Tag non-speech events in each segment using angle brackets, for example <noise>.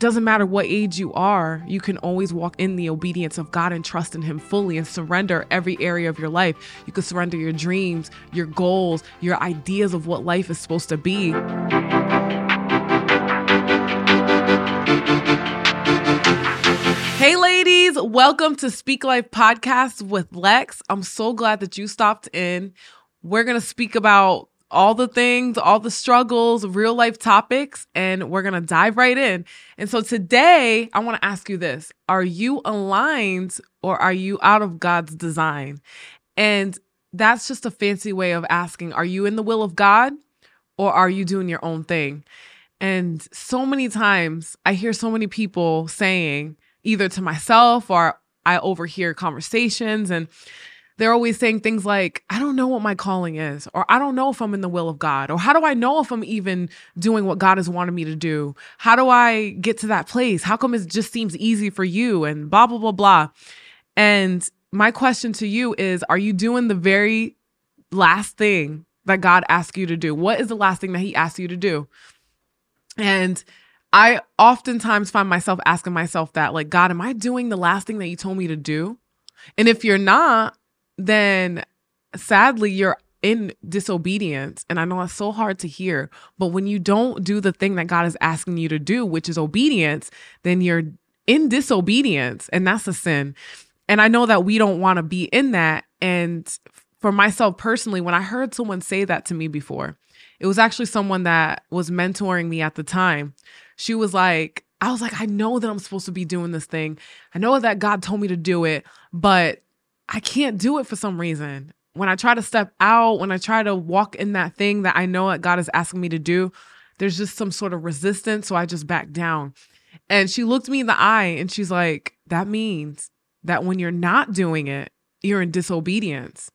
doesn't matter what age you are, you can always walk in the obedience of God and trust in Him fully and surrender every area of your life. You can surrender your dreams, your goals, your ideas of what life is supposed to be. Hey, ladies, welcome to Speak Life Podcast with Lex. I'm so glad that you stopped in. We're going to speak about all the things, all the struggles, real life topics, and we're to dive right in. And so today, I want to ask you this Are you aligned or are you out of God's design? And that's just a fancy way of asking Are you in the will of God or are you doing your own thing? And so many times I hear so many people saying, either to myself or I overhear conversations and they're always saying things like, I don't know what my calling is, or I don't know if I'm in the will of God, or how do I know if I'm even doing what God has wanted me to do? How do I get to that place? How come it just seems easy for you? And blah, blah, blah, blah. And my question to you is Are you doing the very last thing that God asked you to do? What is the last thing that He asked you to do? And I oftentimes find myself asking myself that, like, God, am I doing the last thing that you told me to do? And if you're not, then sadly you're in disobedience. And I know it's so hard to hear, but when you don't do the thing that God is asking you to do, which is obedience, then you're in disobedience, and that's a sin. And I know that we don't want to be in that. And for myself personally, when I heard someone say that to me before, it was actually someone that was mentoring me at the time. She was like, I was like, I know that I'm supposed to be doing this thing. I know that God told me to do it, but I can't do it for some reason. When I try to step out, when I try to walk in that thing that I know that God is asking me to do, there's just some sort of resistance. So I just back down. And she looked me in the eye and she's like, That means that when you're not doing it, you're in disobedience.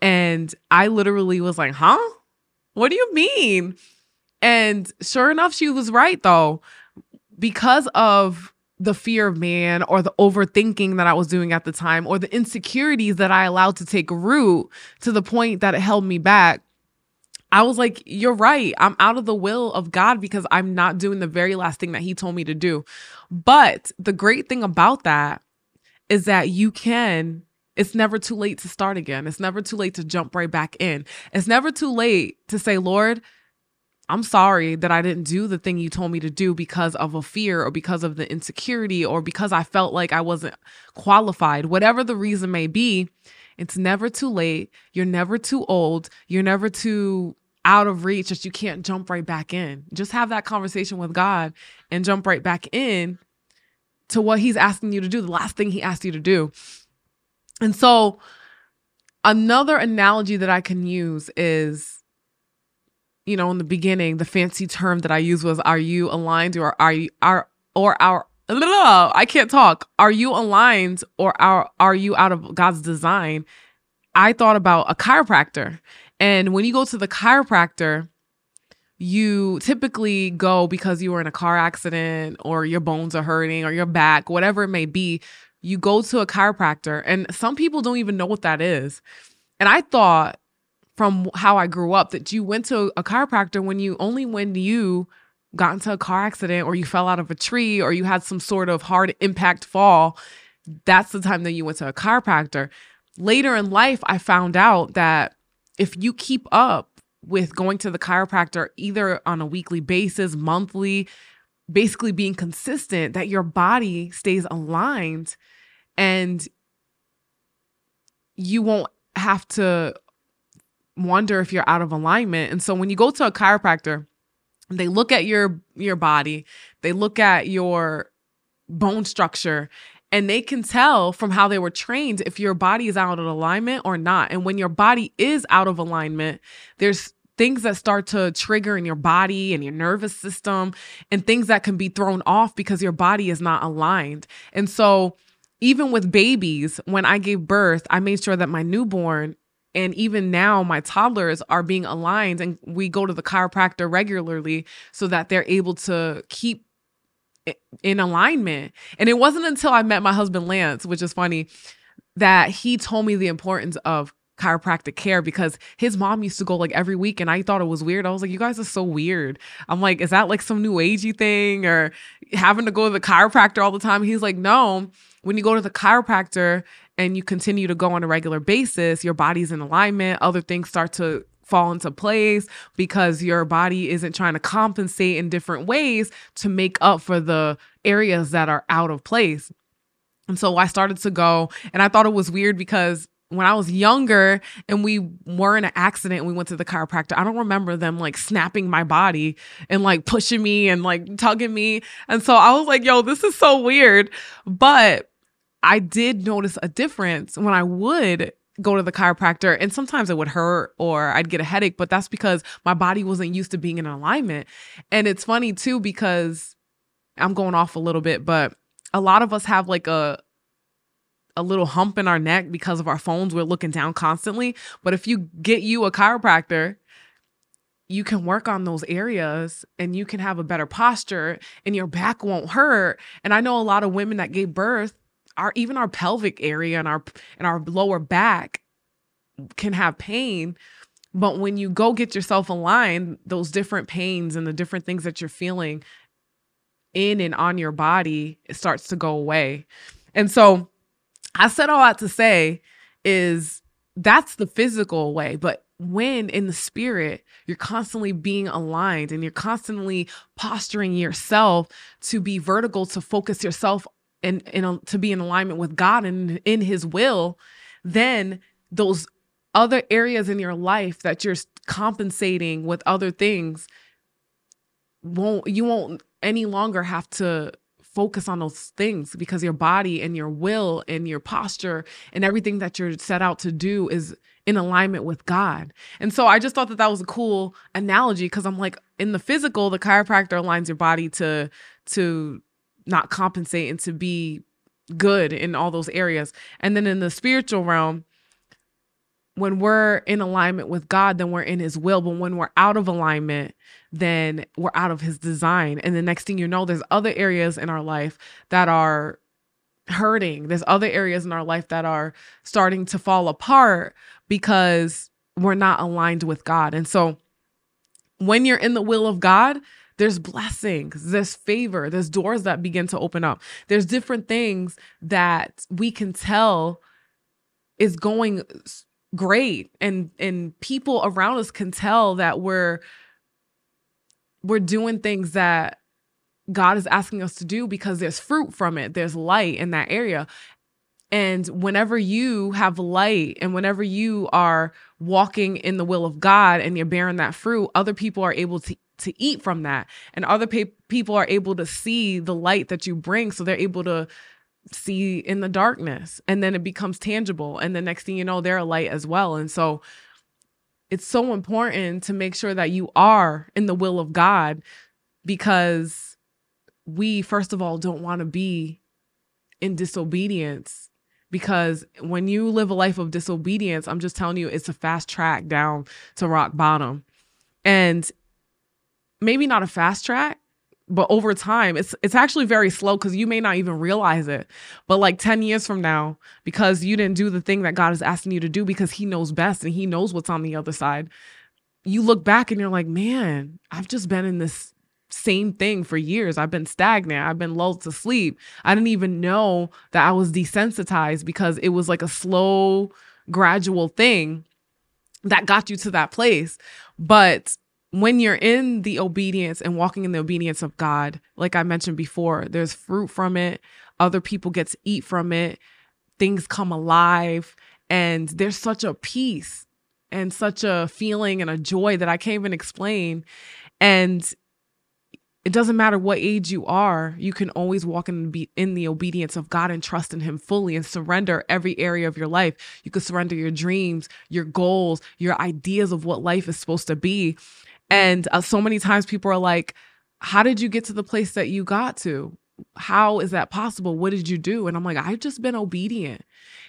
And I literally was like, Huh? What do you mean? And sure enough, she was right though. Because of the fear of man or the overthinking that I was doing at the time or the insecurities that I allowed to take root to the point that it held me back. I was like, you're right. I'm out of the will of God because I'm not doing the very last thing that He told me to do. But the great thing about that is that you can, it's never too late to start again. It's never too late to jump right back in. It's never too late to say, Lord, I'm sorry that I didn't do the thing you told me to do because of a fear or because of the insecurity or because I felt like I wasn't qualified. Whatever the reason may be, it's never too late. You're never too old. You're never too out of reach that you can't jump right back in. Just have that conversation with God and jump right back in to what He's asking you to do, the last thing He asked you to do. And so, another analogy that I can use is you know, in the beginning, the fancy term that I used was are you aligned or are you are or our <laughs> I can't talk. Are you aligned or are are you out of God's design? I thought about a chiropractor. And when you go to the chiropractor, you typically go because you were in a car accident or your bones are hurting or your back, whatever it may be. You go to a chiropractor, and some people don't even know what that is. And I thought from how I grew up that you went to a chiropractor when you only when you got into a car accident or you fell out of a tree or you had some sort of hard impact fall. That's the time that you went to a chiropractor. Later in life, I found out that if you keep up with going to the chiropractor either on a weekly basis, monthly, basically being consistent, that your body stays aligned and you won't have to wonder if you're out of alignment. And so when you go to a chiropractor, they look at your your body, they look at your bone structure, and they can tell from how they were trained if your body is out of alignment or not. And when your body is out of alignment, there's things that start to trigger in your body and your nervous system and things that can be thrown off because your body is not aligned. And so even with babies, when I gave birth, I made sure that my newborn and even now my toddlers are being aligned and we go to the chiropractor regularly so that they're able to keep in alignment and it wasn't until i met my husband lance which is funny that he told me the importance of chiropractic care because his mom used to go like every week and I thought it was weird. I was like, you guys are so weird. I'm like, is that like some new agey thing or having to go to the chiropractor all the time? He's like, no. When you go to the chiropractor and you continue to go on a regular basis, your body's in alignment, other things start to fall into place because your body isn't trying to compensate in different ways to make up for the areas that are out of place. And so I started to go, and I thought it was weird because when I was younger and we were in an accident and we went to the chiropractor, I don't remember them like snapping my body and like pushing me and like tugging me. And so I was like, yo, this is so weird. But I did notice a difference when I would go to the chiropractor and sometimes it would hurt or I'd get a headache, but that's because my body wasn't used to being in alignment. And it's funny too because I'm going off a little bit, but a lot of us have like a a little hump in our neck because of our phones. We're looking down constantly. But if you get you a chiropractor, you can work on those areas and you can have a better posture and your back won't hurt. And I know a lot of women that gave birth, our even our pelvic area and our and our lower back can have pain. But when you go get yourself aligned, those different pains and the different things that you're feeling in and on your body, it starts to go away. And so I said all that to say is that's the physical way, but when in the spirit you're constantly being aligned and you're constantly posturing yourself to be vertical to focus yourself and to be in alignment with God and in his will then those other areas in your life that you're compensating with other things won't you won't any longer have to focus on those things because your body and your will and your posture and everything that you're set out to do is in alignment with God. And so I just thought that that was a cool analogy because I'm like in the physical the chiropractor aligns your body to to not compensate and to be good in all those areas. And then in the spiritual realm when we're in alignment with God, then we're in his will. But when we're out of alignment, then we're out of his design. And the next thing you know, there's other areas in our life that are hurting. There's other areas in our life that are starting to fall apart because we're not aligned with God. And so when you're in the will of God, there's blessings, there's favor, there's doors that begin to open up. There's different things that we can tell is going great and and people around us can tell that we're we're doing things that God is asking us to do because there's fruit from it. There's light in that area. And whenever you have light and whenever you are walking in the will of God and you're bearing that fruit, other people are able to to eat from that. And other pe- people are able to see the light that you bring so they're able to see in the darkness and then it becomes tangible and the next thing you know they're a light as well and so it's so important to make sure that you are in the will of God because we first of all don't want to be in disobedience because when you live a life of disobedience I'm just telling you it's a fast track down to rock bottom and maybe not a fast track but over time it's it's actually very slow because you may not even realize it. But like 10 years from now because you didn't do the thing that god is asking you to do because he knows best and he knows what's on the other side you look back and you're like man i've just been in this same thing for years. I've been stagnant. I've been lulled to sleep. I didn't even know that i was desensitized because it was like a slow gradual thing that got you to that place. But when you're in the obedience and walking in the obedience of God, like I mentioned before, there's fruit from it. Other people get to eat from it. Things come alive. And there's such a peace and such a feeling and a joy that I can't even explain. And it doesn't matter what age you are, you can always walk in the, in the obedience of God and trust in Him fully and surrender every area of your life. You could surrender your dreams, your goals, your ideas of what life is supposed to be. And uh, so many times people are like, How did you get to the place that you got to? How is that possible? What did you do? And I'm like, I've just been obedient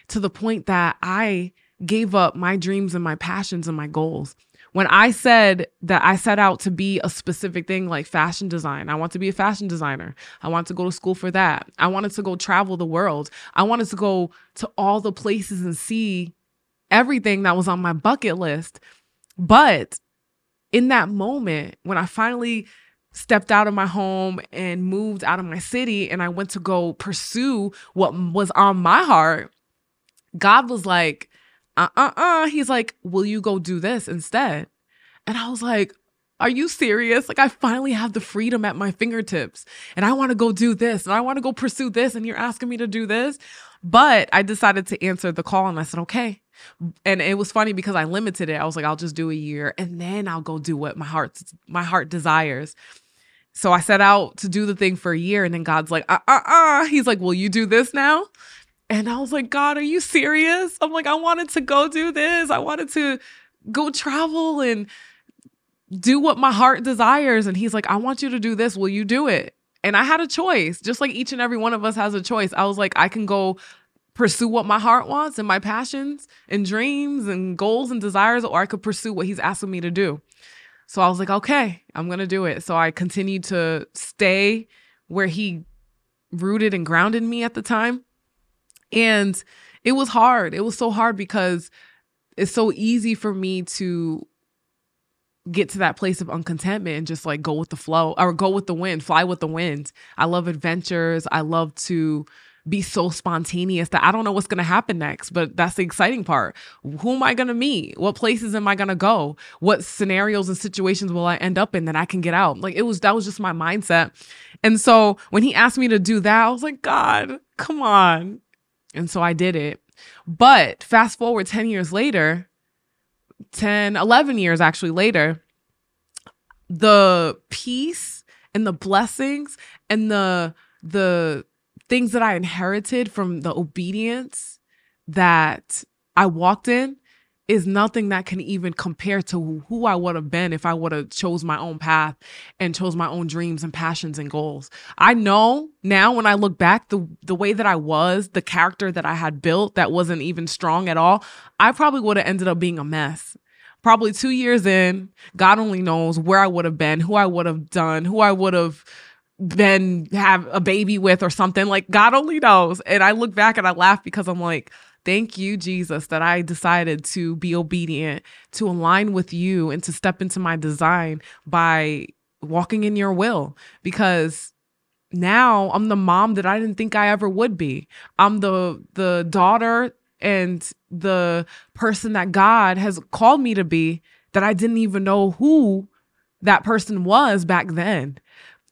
to the point that I gave up my dreams and my passions and my goals. When I said that I set out to be a specific thing like fashion design, I want to be a fashion designer. I want to go to school for that. I wanted to go travel the world. I wanted to go to all the places and see everything that was on my bucket list. But in that moment, when I finally stepped out of my home and moved out of my city and I went to go pursue what was on my heart, God was like, uh uh uh. He's like, will you go do this instead? And I was like, are you serious? Like, I finally have the freedom at my fingertips and I want to go do this and I want to go pursue this. And you're asking me to do this. But I decided to answer the call and I said, okay. And it was funny because I limited it. I was like, I'll just do a year and then I'll go do what my heart my heart desires. So I set out to do the thing for a year and then God's like, uh uh uh. He's like, Will you do this now? And I was like, God, are you serious? I'm like, I wanted to go do this. I wanted to go travel and do what my heart desires. And he's like, I want you to do this. Will you do it? And I had a choice, just like each and every one of us has a choice. I was like, I can go pursue what my heart wants and my passions and dreams and goals and desires, or I could pursue what he's asking me to do. So I was like, okay, I'm going to do it. So I continued to stay where he rooted and grounded me at the time. And it was hard. It was so hard because it's so easy for me to get to that place of uncontentment and just like go with the flow or go with the wind, fly with the wind. I love adventures. I love to be so spontaneous that I don't know what's going to happen next, but that's the exciting part. Who am I going to meet? What places am I going to go? What scenarios and situations will I end up in that I can get out? Like it was, that was just my mindset. And so when he asked me to do that, I was like, God, come on. And so I did it. But fast forward 10 years later, 10, 11 years actually later, the peace and the blessings and the the things that I inherited from the obedience that I walked in is nothing that can even compare to who I would have been if I would have chose my own path and chose my own dreams and passions and goals. I know now when I look back the the way that I was, the character that I had built that wasn't even strong at all, I probably would have ended up being a mess. Probably 2 years in, God only knows where I would have been, who I would have done, who I would have been have a baby with or something. Like God only knows. And I look back and I laugh because I'm like, thank you, Jesus, that I decided to be obedient, to align with you, and to step into my design by walking in your will. Because now I'm the mom that I didn't think I ever would be. I'm the the daughter and the person that God has called me to be that I didn't even know who that person was back then.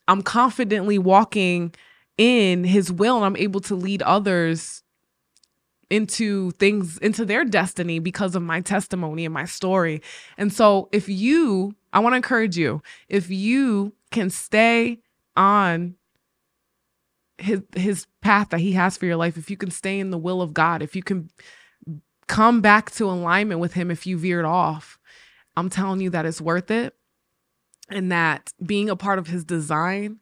I'm confidently walking in his will and I'm able to lead others into things into their destiny because of my testimony and my story. And so if you I want to encourage you if you can stay on his his path that he has for your life if you can stay in the will of God if you can come back to alignment with him if you veered off I'm telling you that it's worth it and that being a part of his design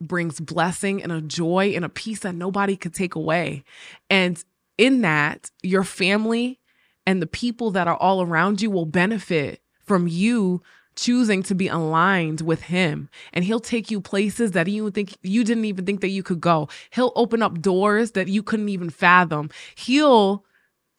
brings blessing and a joy and a peace that nobody could take away. And in that, your family and the people that are all around you will benefit from you choosing to be aligned with him. And he'll take you places that you think you didn't even think that you could go. He'll open up doors that you couldn't even fathom. He'll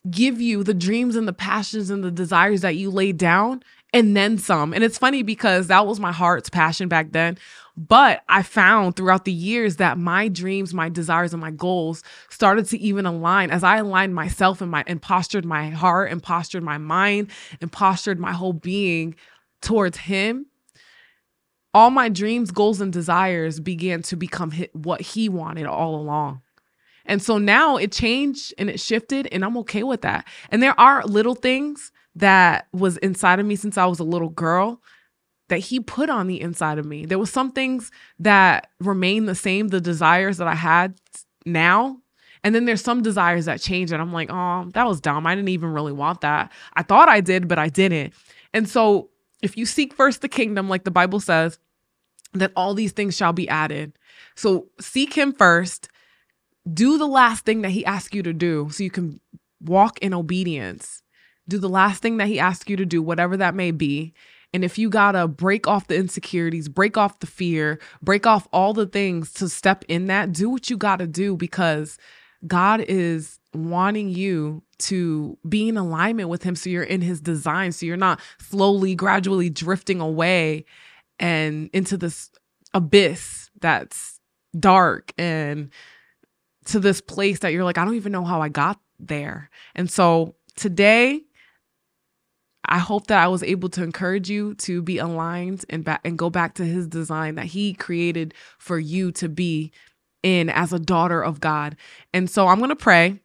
give you the dreams and the passions and the desires that you laid down and then some. And it's funny because that was my heart's passion back then. But I found throughout the years that my dreams, my desires, and my goals started to even align as I aligned myself and my and postured my heart and postured my mind and postured my whole being towards him. All my dreams, goals, and desires began to become what he wanted all along. And so now it changed and it shifted, and I'm okay with that. And there are little things that was inside of me since I was a little girl that he put on the inside of me. There was some things that remain the same, the desires that I had now. And then there's some desires that change and I'm like, "Oh, that was dumb. I didn't even really want that. I thought I did, but I didn't." And so, if you seek first the kingdom like the Bible says, that all these things shall be added. So, seek him first. Do the last thing that he asks you to do so you can walk in obedience do the last thing that he asks you to do, whatever that may be. And if you gotta break off the insecurities, break off the fear, break off all the things to step in that, do what you gotta do because God is wanting you to be in alignment with him so you're in his design so you're not slowly gradually drifting away and into this abyss that's dark and to this place that you're like I don't even know how I got there. And so today I hope that I was able to encourage you to be aligned and back and go back to his design that he created for you to be in as a daughter of God. And so I'm going to pray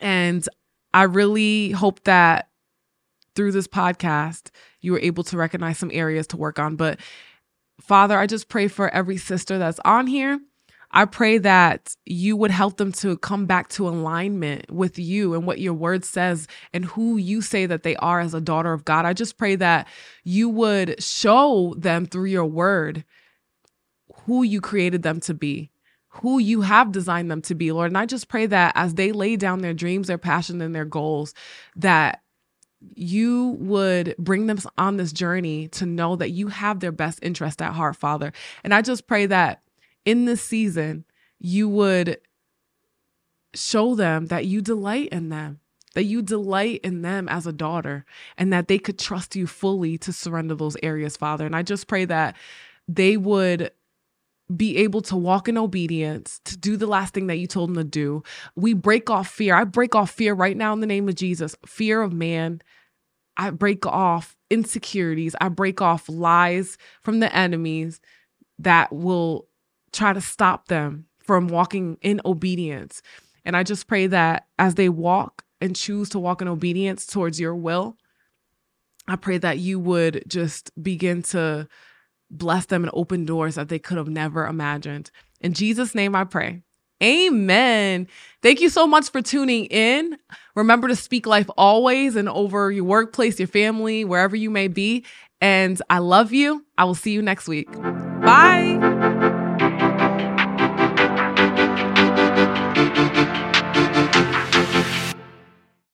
and I really hope that through this podcast you were able to recognize some areas to work on. But Father, I just pray for every sister that's on here I pray that you would help them to come back to alignment with you and what your word says and who you say that they are as a daughter of God. I just pray that you would show them through your word who you created them to be, who you have designed them to be, Lord. And I just pray that as they lay down their dreams, their passion, and their goals, that you would bring them on this journey to know that you have their best interest at heart, Father. And I just pray that in this season, you would show them that you delight in them, that you delight in them as a daughter, and that they could trust you fully to surrender those areas, Father. And I just pray that they would be able to walk in obedience, to do the last thing that you told them to do. We break off fear. I break off fear right now in the name of Jesus fear of man. I break off insecurities. I break off lies from the enemies that will try to stop them from walking in obedience. And I just pray that as they walk and choose to walk in obedience towards your will, I pray that you would just begin to bless them and open doors that they could have never imagined. In Jesus' name I pray. Amen. Thank you so much for tuning in. Remember to speak life always and over your workplace, your family, wherever you may be. And I love you. I will see you next week. Bye.